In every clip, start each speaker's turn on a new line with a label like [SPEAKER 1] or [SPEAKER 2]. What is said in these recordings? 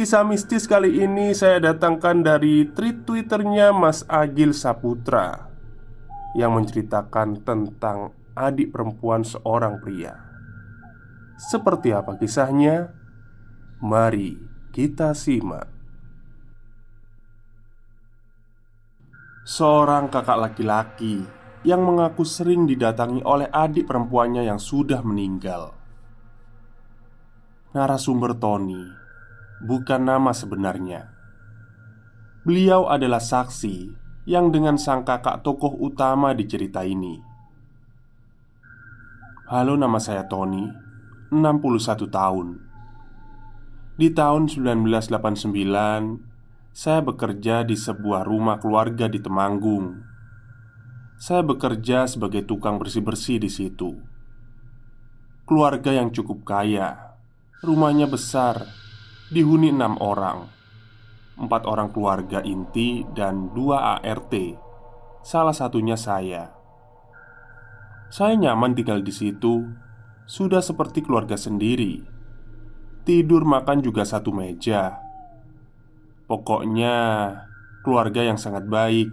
[SPEAKER 1] Kisah mistis kali ini saya datangkan dari tweet twitternya Mas Agil Saputra Yang menceritakan tentang adik perempuan seorang pria. Seperti apa kisahnya? Mari kita simak. Seorang kakak laki-laki yang mengaku sering didatangi oleh adik perempuannya yang sudah meninggal. Narasumber Tony bukan nama sebenarnya. Beliau adalah saksi yang dengan sang kakak tokoh utama di cerita ini. Halo nama saya Tony, 61 tahun. Di tahun 1989, saya bekerja di sebuah rumah keluarga di Temanggung. Saya bekerja sebagai tukang bersih-bersih di situ. Keluarga yang cukup kaya, rumahnya besar dihuni enam orang. Empat orang keluarga inti dan dua ART Salah satunya saya. Saya nyaman tinggal di situ. Sudah seperti keluarga sendiri. Tidur makan juga satu meja. Pokoknya keluarga yang sangat baik.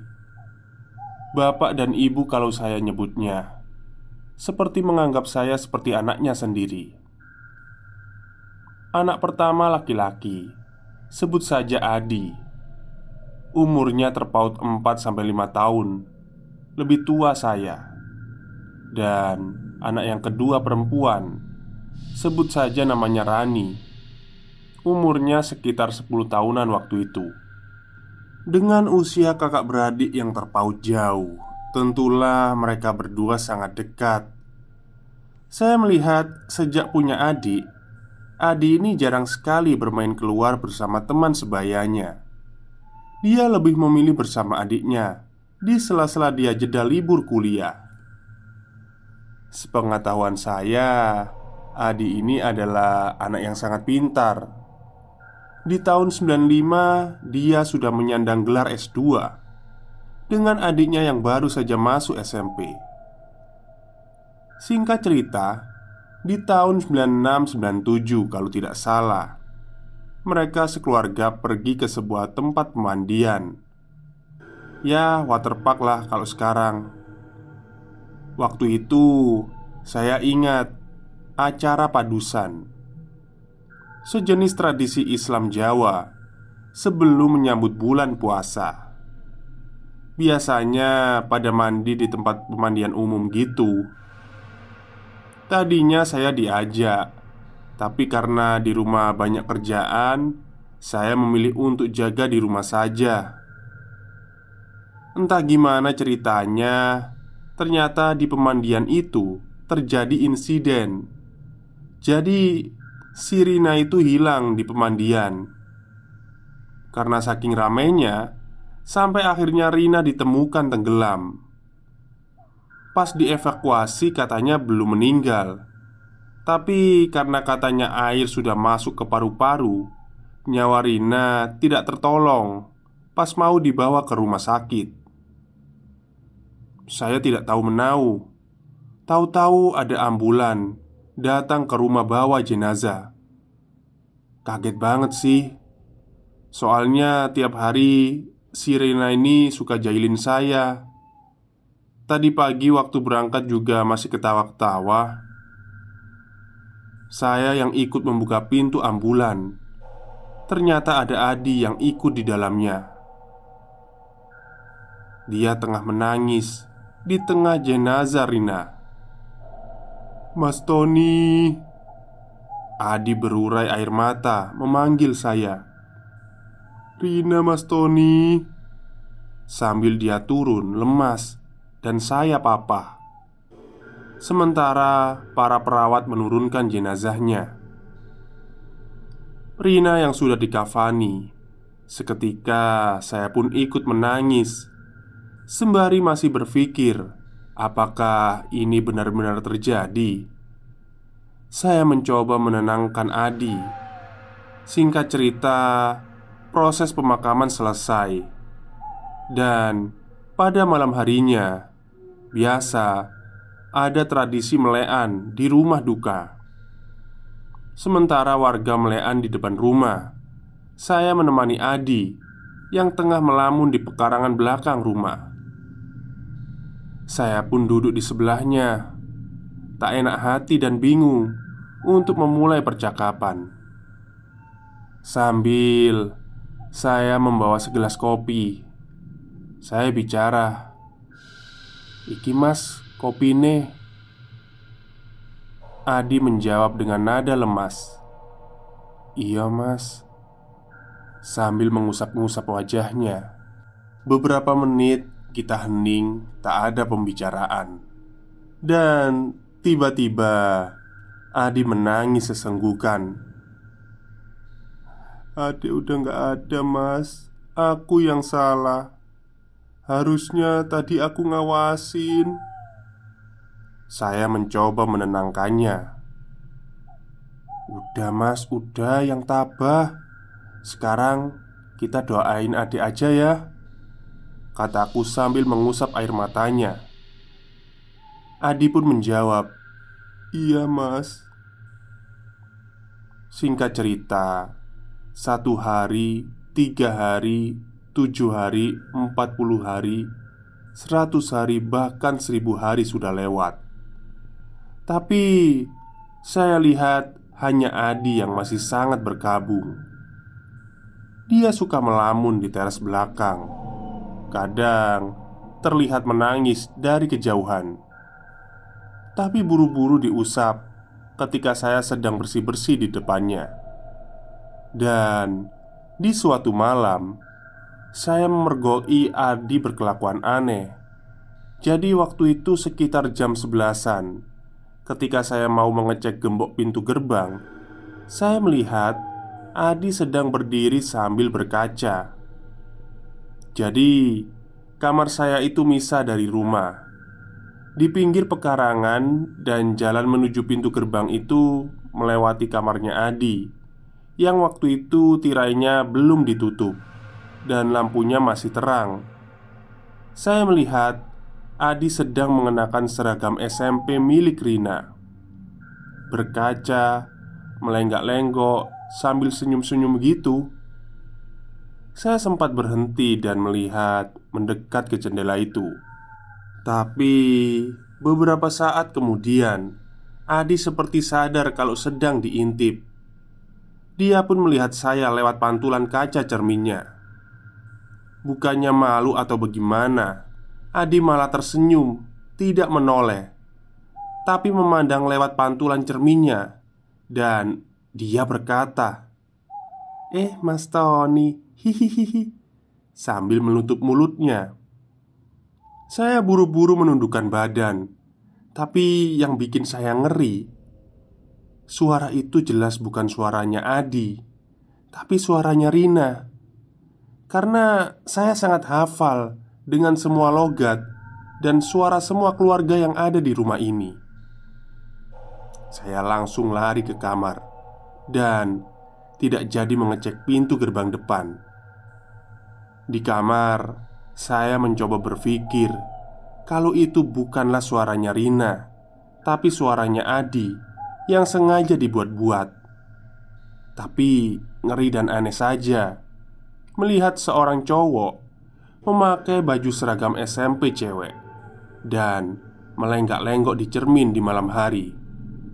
[SPEAKER 1] Bapak dan ibu kalau saya nyebutnya. Seperti menganggap saya seperti anaknya sendiri Anak pertama laki-laki. Sebut saja Adi. Umurnya terpaut 4-5 tahun. Lebih tua saya. Dan anak yang kedua perempuan. Sebut saja namanya Rani. Umurnya sekitar 10 tahunan waktu itu. Dengan usia kakak beradik yang terpaut jauh Tentulah mereka berdua sangat dekat. Saya melihat sejak punya adik Adi ini jarang sekali bermain keluar bersama teman sebayanya. Dia lebih memilih bersama adiknya di sela-sela dia jeda libur kuliah. Sepengetahuan saya, Adi ini adalah anak yang sangat pintar. Di tahun 95, dia sudah menyandang gelar S2 dengan adiknya yang baru saja masuk SMP. Singkat cerita, di tahun 96-97 kalau tidak salah Mereka sekeluarga pergi ke sebuah tempat pemandian. Ya waterpark lah kalau sekarang. Waktu itu saya ingat acara padusan. Sejenis tradisi Islam Jawa Sebelum menyambut bulan puasa. Biasanya pada mandi di tempat pemandian umum gitu Tadinya saya diajak, tapi karena di rumah banyak kerjaan, saya memilih untuk jaga di rumah saja. Entah gimana ceritanya, ternyata di pemandian itu terjadi insiden. Jadi, Sirina itu hilang di pemandian karena saking ramainya, sampai akhirnya Rina ditemukan tenggelam. Pas dievakuasi katanya belum meninggal. Tapi karena katanya air sudah masuk ke paru-paru Nyawa Rina tidak tertolong. Pas mau dibawa ke rumah sakit. Saya tidak tahu menau. Tahu-tahu ada ambulan Datang ke rumah bawa jenazah. Kaget banget sih. Soalnya tiap hari si Rina ini suka jahilin saya Tadi pagi waktu berangkat juga masih ketawa-ketawa. Saya yang ikut membuka pintu ambulan. Ternyata ada Adi yang ikut di dalamnya. Dia tengah menangis Di tengah jenazah Rina. Mas Tony. Adi berurai air mata memanggil saya. Rina Mas Tony. Sambil dia turun lemas dan saya papa. Sementara para perawat menurunkan jenazahnya. Rina yang sudah dikafani, seketika saya pun ikut menangis. Sembari masih berpikir, apakah ini benar-benar terjadi? Saya mencoba menenangkan Adi. Singkat cerita, proses pemakaman selesai, dan pada malam harinya, biasa ada tradisi melean di rumah duka. Sementara warga melean di depan rumah, saya menemani Adi yang tengah melamun di pekarangan belakang rumah. Saya pun duduk di sebelahnya, tak enak hati dan bingung untuk memulai percakapan. Sambil saya membawa segelas kopi saya bicara Iki mas, kopi kopine. Adi menjawab dengan nada lemas. Iya mas. Sambil mengusap-ngusap wajahnya. Beberapa menit kita hening tak ada pembicaraan. Dan tiba-tiba Adi menangis sesenggukan. Adi udah gak ada mas. Aku yang salah Harusnya tadi aku ngawasin. Saya mencoba menenangkannya. Udah, Mas, udah yang tabah. Sekarang kita doain adik aja ya. Kataku sambil mengusap air matanya. Adi pun menjawab, "Iya, Mas." Singkat cerita, satu hari, tiga hari, tujuh hari, empat puluh hari, seratus hari, bahkan seribu hari sudah lewat. Tapi saya lihat hanya Adi yang masih sangat berkabung. Dia suka melamun di teras belakang. Kadang terlihat menangis dari kejauhan. Tapi buru-buru diusap ketika saya sedang bersih-bersih di depannya. Dan di suatu malam, saya memergoi Adi berkelakuan aneh. Jadi waktu itu sekitar jam sebelasan. Ketika saya mau mengecek gembok pintu gerbang Saya melihat Adi sedang berdiri sambil berkaca. Jadi Kamar saya itu misah dari rumah. Di pinggir pekarangan dan jalan menuju pintu gerbang itu Melewati kamarnya Adi Yang waktu itu tirainya belum ditutup dan lampunya masih terang. Saya melihat Adi sedang mengenakan seragam SMP milik Rina. Berkaca, melenggak-lenggok sambil senyum-senyum gitu. Saya sempat berhenti dan melihat mendekat ke jendela itu. Tapi beberapa saat kemudian, Adi seperti sadar kalau sedang diintip. Dia pun melihat saya lewat pantulan kaca cerminnya. Bukannya malu atau bagaimana Adi malah tersenyum Tidak menoleh Tapi memandang lewat pantulan cerminnya Dan dia berkata Eh mas Tony Hihihihi Sambil menutup mulutnya. Saya buru-buru menundukkan badan Tapi yang bikin saya ngeri Suara itu jelas bukan suaranya Adi Tapi suaranya Rina karena saya sangat hafal dengan semua logat dan suara semua keluarga yang ada di rumah ini. Saya langsung lari ke kamar dan tidak jadi mengecek pintu gerbang depan. Di kamar, saya mencoba berpikir kalau itu bukanlah suaranya Rina, tapi suaranya Adi yang sengaja dibuat-buat. Tapi ngeri dan aneh saja melihat seorang cowok memakai baju seragam SMP cewek dan melenggak-lenggok di cermin di malam hari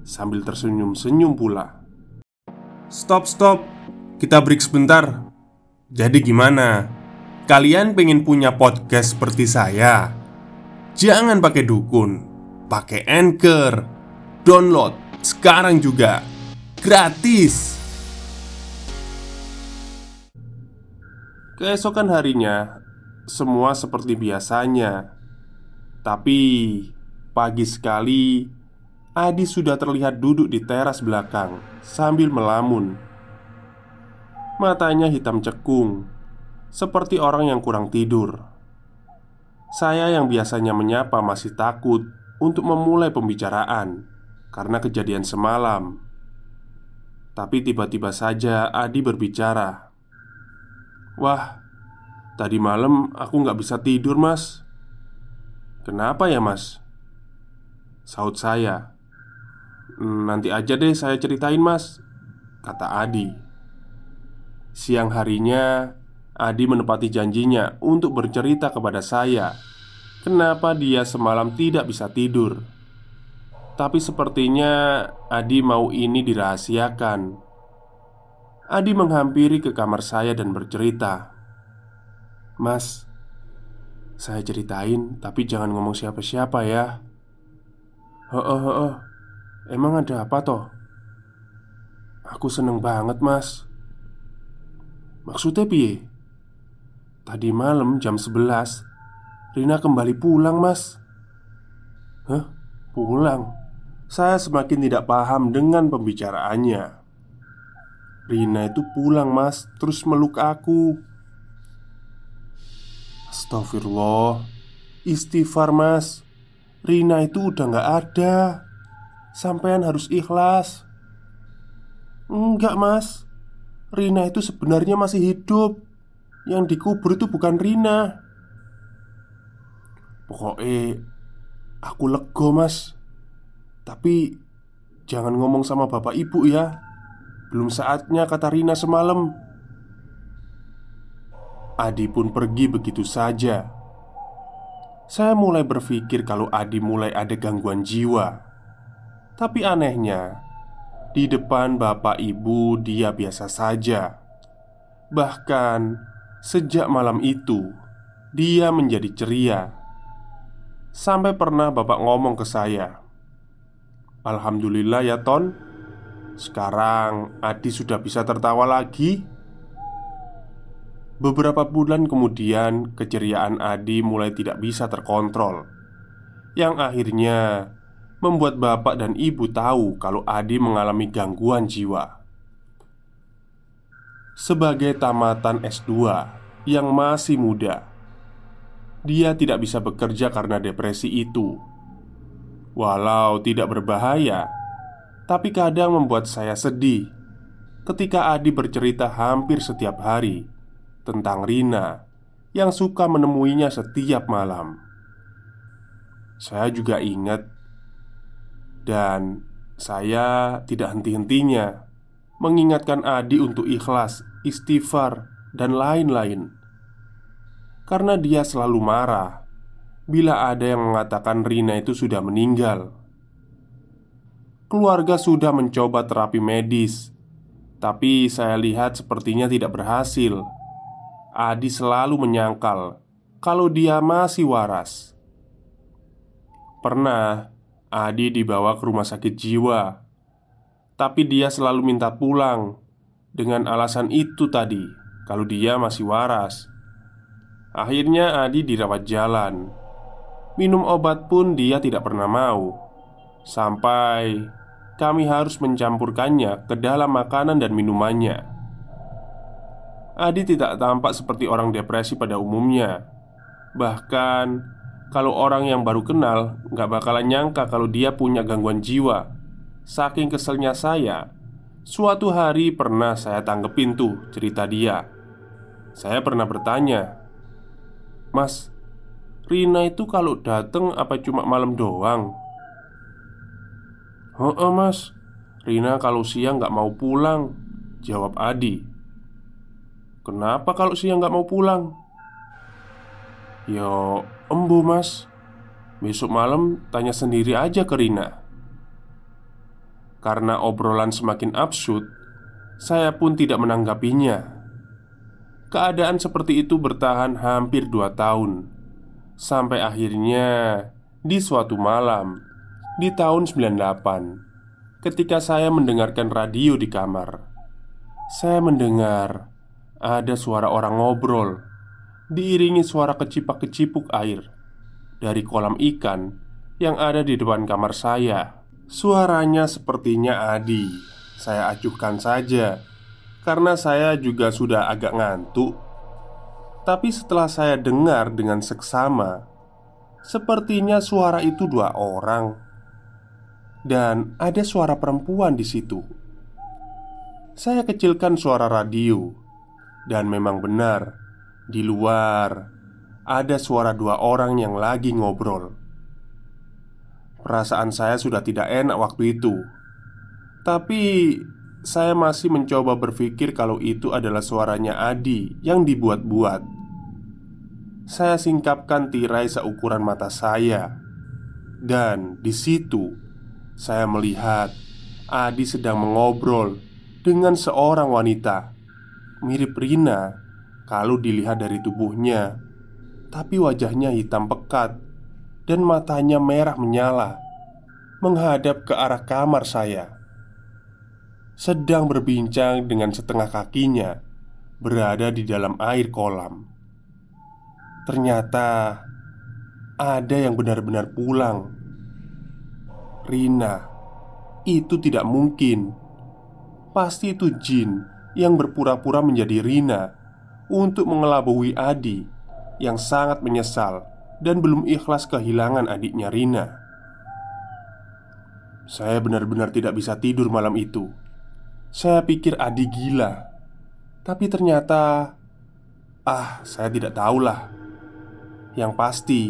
[SPEAKER 1] sambil tersenyum-senyum pula.
[SPEAKER 2] Stop, stop. Kita break sebentar. Jadi gimana? Kalian pengen punya podcast seperti saya? Jangan pakai dukun, pakai Anchor. Download sekarang juga. Gratis.
[SPEAKER 1] Keesokan harinya, semua seperti biasanya. Tapi pagi sekali, Adi sudah terlihat duduk di teras belakang sambil melamun. Matanya hitam cekung, seperti orang yang kurang tidur. Saya yang biasanya menyapa masih takut untuk memulai pembicaraan karena kejadian semalam. Tapi tiba-tiba saja Adi berbicara Wah, tadi malam aku nggak bisa tidur mas Kenapa ya mas? Saut saya "Hmm, Nanti aja deh saya ceritain mas Kata Adi Siang harinya Adi menepati janjinya untuk bercerita kepada saya Kenapa dia semalam tidak bisa tidur tapi sepertinya Adi mau ini dirahasiakan. Adi menghampiri ke kamar saya dan bercerita, "Mas, saya ceritain, tapi jangan ngomong siapa-siapa ya." "Heeh, heeh. Emang ada apa toh?" "Aku seneng banget, Mas." "Maksudnya piye?" "Tadi malam jam 11 Rina kembali pulang, Mas." "Hah? Pulang?" Saya semakin tidak paham dengan pembicaraannya. Rina itu pulang, Mas, terus meluk aku. Astagfirullah, istighfar, Mas. Rina itu udah gak ada. Sampean harus ikhlas. Enggak, Mas. Rina itu sebenarnya masih hidup. Yang dikubur itu bukan Rina. Pokoknya aku lego, Mas. Tapi jangan ngomong sama bapak ibu ya Belum saatnya kata Rina semalam. Adi pun pergi begitu saja. Saya mulai berpikir kalau Adi mulai ada gangguan jiwa. Tapi anehnya Di depan bapak ibu dia biasa saja. Bahkan sejak malam itu Dia menjadi ceria. Sampai pernah bapak ngomong ke saya Alhamdulillah ya Ton Sekarang Adi sudah bisa tertawa lagi. Beberapa bulan kemudian keceriaan Adi mulai tidak bisa terkontrol. Yang akhirnya membuat bapak dan ibu tahu kalau Adi mengalami gangguan jiwa. Sebagai tamatan S2 yang masih muda Dia tidak bisa bekerja karena depresi itu. Walau tidak berbahaya, tapi kadang membuat saya sedih ketika Adi bercerita hampir setiap hari tentang Rina yang suka menemuinya setiap malam. Saya juga ingat, dan saya tidak henti-hentinya mengingatkan Adi untuk ikhlas, istighfar, dan lain-lain karena dia selalu marah bila ada yang mengatakan Rina itu sudah meninggal. Keluarga sudah mencoba terapi medis, tapi saya lihat sepertinya tidak berhasil. Adi selalu menyangkal kalau dia masih waras. Pernah Adi dibawa ke rumah sakit jiwa, tapi dia selalu minta pulang dengan alasan itu tadi, kalau dia masih waras. Akhirnya Adi dirawat jalan Minum obat pun dia tidak pernah mau Sampai kami harus mencampurkannya ke dalam makanan dan minumannya. Adi tidak tampak seperti orang depresi pada umumnya. Bahkan Kalau orang yang baru kenal nggak bakalan nyangka kalau dia punya gangguan jiwa. Saking keselnya saya Suatu hari pernah saya tanggepin tuh cerita dia. Saya pernah bertanya Mas, Rina itu kalau dateng apa cuma malam doang? Heeh mas. Rina kalau siang nggak mau pulang Jawab Adi. Kenapa kalau siang nggak mau pulang? Yo, embu mas. Besok malam tanya sendiri aja ke Rina. Karena obrolan semakin absurd Saya pun tidak menanggapinya. Keadaan seperti itu bertahan hampir dua tahun. Sampai akhirnya Di suatu malam di tahun 98 Ketika saya mendengarkan radio di kamar Saya mendengar Ada suara orang ngobrol Diiringi suara kecipak-kecipuk air Dari kolam ikan Yang ada di depan kamar saya. Suaranya sepertinya Adi. Saya acuhkan saja Karena saya juga sudah agak ngantuk. Tapi setelah saya dengar dengan seksama Sepertinya suara itu dua orang dan ada suara perempuan di situ. Saya kecilkan suara radio, dan memang benar di luar ada suara dua orang yang lagi ngobrol. Perasaan saya sudah tidak enak waktu itu, tapi saya masih mencoba berpikir kalau itu adalah suaranya Adi yang dibuat-buat. Saya singkapkan tirai seukuran mata saya, dan di situ saya melihat Adi sedang mengobrol dengan seorang wanita. Mirip Rina kalau dilihat dari tubuhnya Tapi wajahnya hitam pekat Dan matanya merah menyala Menghadap ke arah kamar saya. Sedang berbincang dengan setengah kakinya Berada di dalam air kolam. Ternyata Ada yang benar-benar pulang Rina. Itu tidak mungkin. Pasti itu jin yang berpura-pura menjadi Rina Untuk mengelabui Adi Yang sangat menyesal Dan belum ikhlas kehilangan adiknya Rina. Saya benar-benar tidak bisa tidur malam itu. Saya pikir Adi gila. Tapi ternyata Ah, saya tidak tahulah. Yang pasti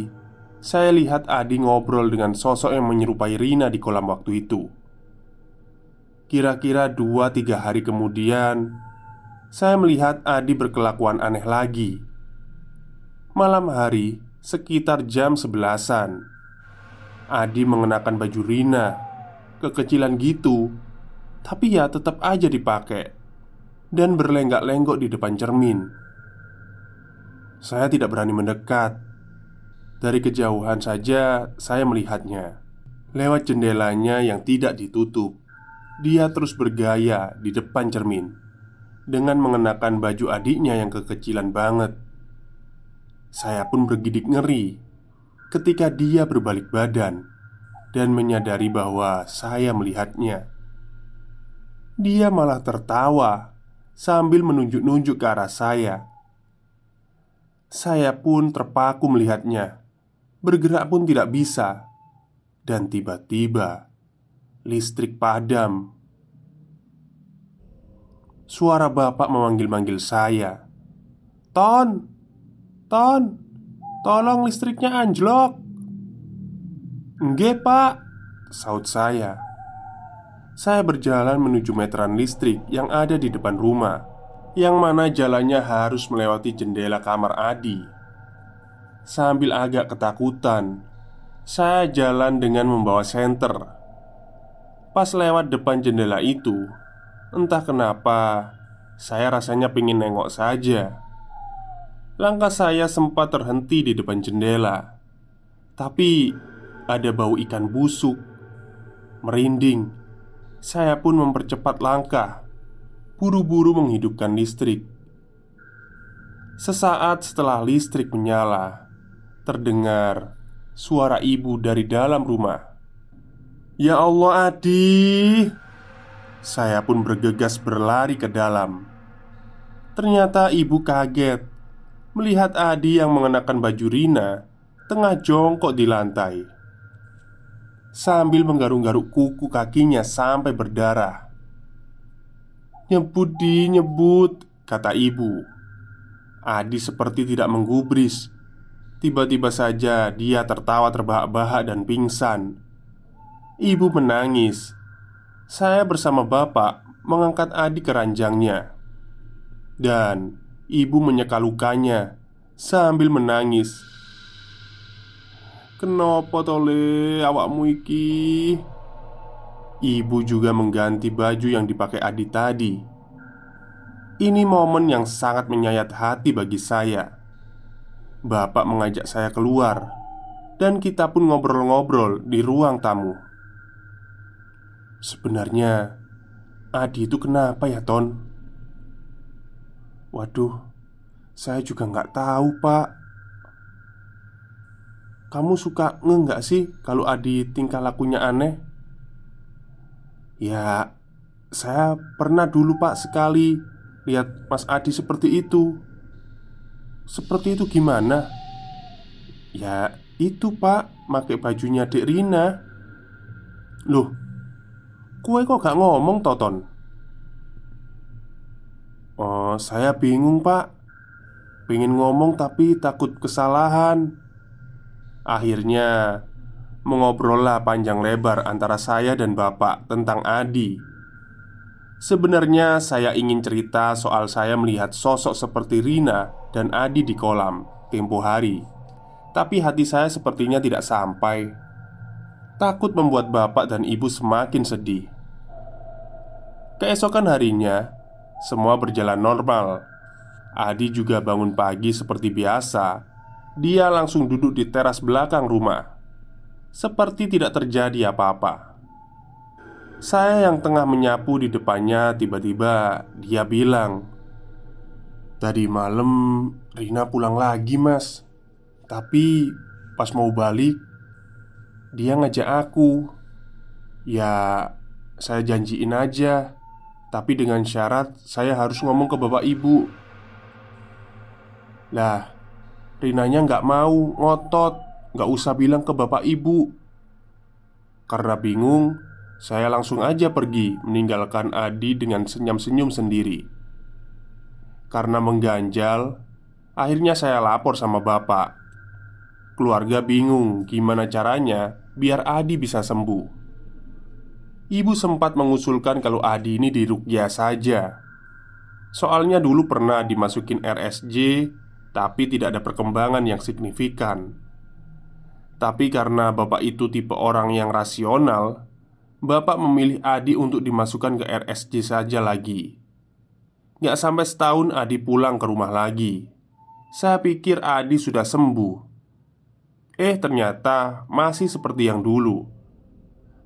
[SPEAKER 1] saya lihat Adi ngobrol dengan sosok yang menyerupai Rina di kolam waktu itu. Kira-kira dua tiga hari kemudian, saya melihat Adi berkelakuan aneh lagi. Malam hari, sekitar jam sebelasan, Adi mengenakan baju Rina, kekecilan gitu, tapi ya tetap aja dipakai dan berlenggak-lenggok di depan cermin. Saya tidak berani mendekat dari kejauhan saja saya melihatnya. Lewat jendelanya yang tidak ditutup Dia terus bergaya di depan cermin Dengan mengenakan baju adiknya yang kekecilan banget. Saya pun bergidik ngeri Ketika dia berbalik badan Dan menyadari bahwa saya melihatnya. Dia malah tertawa Sambil menunjuk-nunjuk ke arah saya. Saya pun terpaku melihatnya Bergerak pun tidak bisa. Dan tiba-tiba Listrik padam. Suara bapak memanggil-manggil saya. Ton Ton Tolong listriknya anjlok. Nggak pak Saut saya. Saya berjalan menuju meteran listrik yang ada di depan rumah Yang mana jalannya harus melewati jendela kamar Adi Sambil agak ketakutan Saya jalan dengan membawa senter. Pas lewat depan jendela itu Entah kenapa Saya rasanya pengen nengok saja. Langkah saya sempat terhenti di depan jendela Tapi Ada bau ikan busuk Merinding. Saya pun mempercepat langkah Buru-buru menghidupkan listrik. Sesaat setelah listrik menyala terdengar suara ibu dari dalam rumah. "Ya Allah, Adi!" Saya pun bergegas berlari ke dalam. Ternyata ibu kaget melihat Adi yang mengenakan baju Rina tengah jongkok di lantai Sambil menggaruk-garuk kuku kakinya sampai berdarah Nyebut di nyebut Kata ibu Adi seperti tidak menggubris Tiba-tiba saja dia tertawa terbahak-bahak dan pingsan. Ibu menangis. Saya bersama bapak mengangkat Adi ke ranjangnya. Dan ibu menyeka lukanya Sambil menangis. Kenapa tole awakmu iki? Ibu juga mengganti baju yang dipakai Adi tadi. Ini momen yang sangat menyayat hati bagi saya Bapak mengajak saya keluar Dan kita pun ngobrol-ngobrol di ruang tamu Sebenarnya Adi itu kenapa ya Ton? Waduh Saya juga nggak tahu pak Kamu suka nge nggak sih kalau Adi tingkah lakunya aneh? Ya Saya pernah dulu pak sekali Lihat Mas Adi seperti itu seperti itu gimana? Ya itu pak. Pakai bajunya Dek Rina. Loh Kue kok gak ngomong Toton? Oh saya bingung pak. Pengen ngomong tapi takut kesalahan. Akhirnya Mengobrollah panjang lebar antara saya dan bapak tentang Adi Sebenarnya saya ingin cerita soal saya melihat sosok seperti Rina dan Adi di kolam tempo hari. Tapi hati saya sepertinya tidak sampai. Takut membuat bapak dan ibu semakin sedih. Keesokan harinya Semua berjalan normal. Adi juga bangun pagi seperti biasa. Dia langsung duduk di teras belakang rumah. Seperti tidak terjadi apa-apa saya yang tengah menyapu di depannya tiba-tiba dia bilang Tadi malam Rina pulang lagi mas. Tapi pas mau balik Dia ngajak aku. Ya saya janjiin aja. Tapi dengan syarat saya harus ngomong ke bapak ibu. Lah Rinanya nggak mau ngotot nggak usah bilang ke bapak ibu. Karena bingung saya langsung aja pergi meninggalkan Adi dengan senyum-senyum sendiri. Karena mengganjal Akhirnya saya lapor sama bapak. Keluarga bingung gimana caranya biar Adi bisa sembuh. Ibu sempat mengusulkan kalau Adi ini dirukyah saja. Soalnya dulu pernah dimasukin RSJ Tapi tidak ada perkembangan yang signifikan. Tapi karena bapak itu tipe orang yang rasional Bapak memilih Adi untuk dimasukkan ke RSJ saja lagi. Gak sampai setahun Adi pulang ke rumah lagi. Saya pikir Adi sudah sembuh. Eh ternyata masih seperti yang dulu.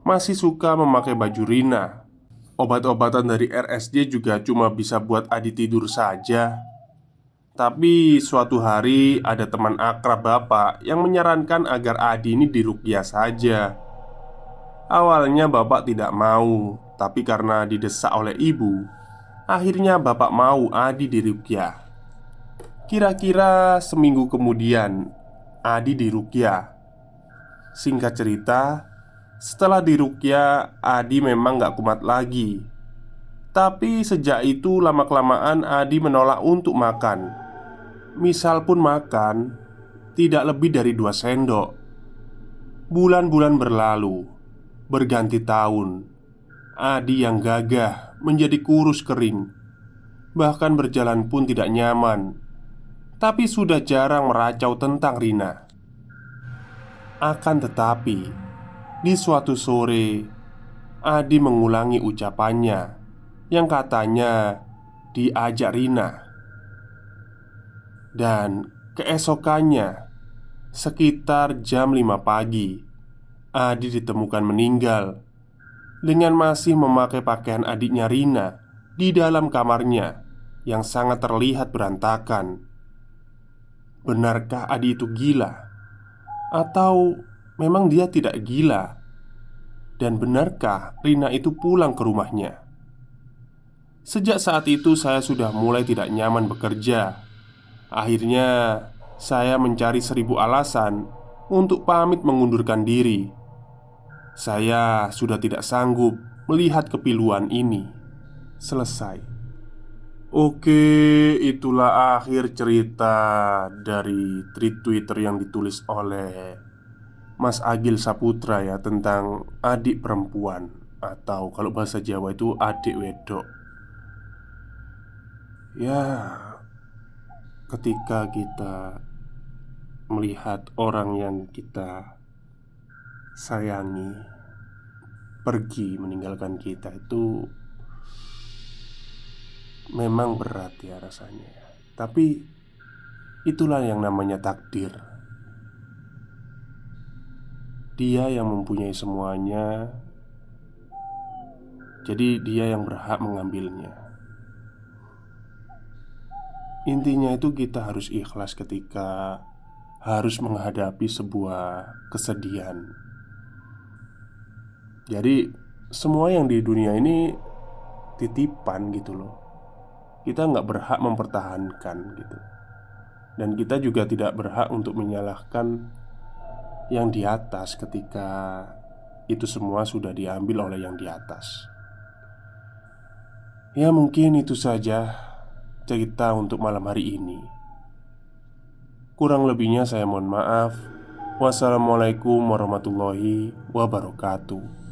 [SPEAKER 1] Masih suka memakai baju Rina. Obat-obatan dari RSJ juga cuma bisa buat Adi tidur saja. Tapi suatu hari ada teman akrab bapak yang menyarankan agar Adi ini dirukyah saja Awalnya bapak tidak mau, tapi karena didesak oleh ibu, akhirnya bapak mau Adi dirukyah. Kira-kira seminggu kemudian, Adi dirukyah. Singkat cerita, setelah dirukyah, Adi memang gak kumat lagi. Tapi sejak itu lama-kelamaan Adi menolak untuk makan. Misal pun makan, tidak lebih dari dua sendok. Bulan-bulan berlalu Berganti tahun. Adi yang gagah menjadi kurus kering. Bahkan berjalan pun tidak nyaman. Tapi sudah jarang meracau tentang Rina. Akan tetapi Di suatu sore Adi mengulangi ucapannya Yang katanya Diajak Rina. Dan keesokannya Sekitar jam 5 pagi Adi ditemukan meninggal dengan masih memakai pakaian adiknya Rina di dalam kamarnya yang sangat terlihat berantakan. Benarkah Adi itu gila? Atau memang dia tidak gila? Dan benarkah Rina itu pulang ke rumahnya? Sejak saat itu saya sudah mulai tidak nyaman bekerja Akhirnya saya mencari seribu alasan untuk pamit mengundurkan diri. Saya sudah tidak sanggup melihat kepiluan ini selesai. Oke, itulah akhir cerita dari tweet Twitter yang ditulis oleh Mas Agil Saputra ya tentang adik perempuan atau kalau bahasa Jawa itu adik wedok. Ya, ketika kita melihat orang yang kita sayangi pergi meninggalkan kita itu memang berat ya rasanya. Tapi itulah yang namanya takdir. Dia yang mempunyai semuanya. Jadi dia yang berhak mengambilnya. Intinya itu kita harus ikhlas ketika harus menghadapi sebuah kesedihan. Jadi, semua yang di dunia ini titipan gitu loh. Kita nggak berhak mempertahankan gitu, dan kita juga tidak berhak untuk menyalahkan yang di atas ketika itu semua sudah diambil oleh yang di atas. Ya, mungkin itu saja cerita untuk malam hari ini. Kurang lebihnya saya mohon maaf. Wassalamualaikum warahmatullahi wabarakatuh.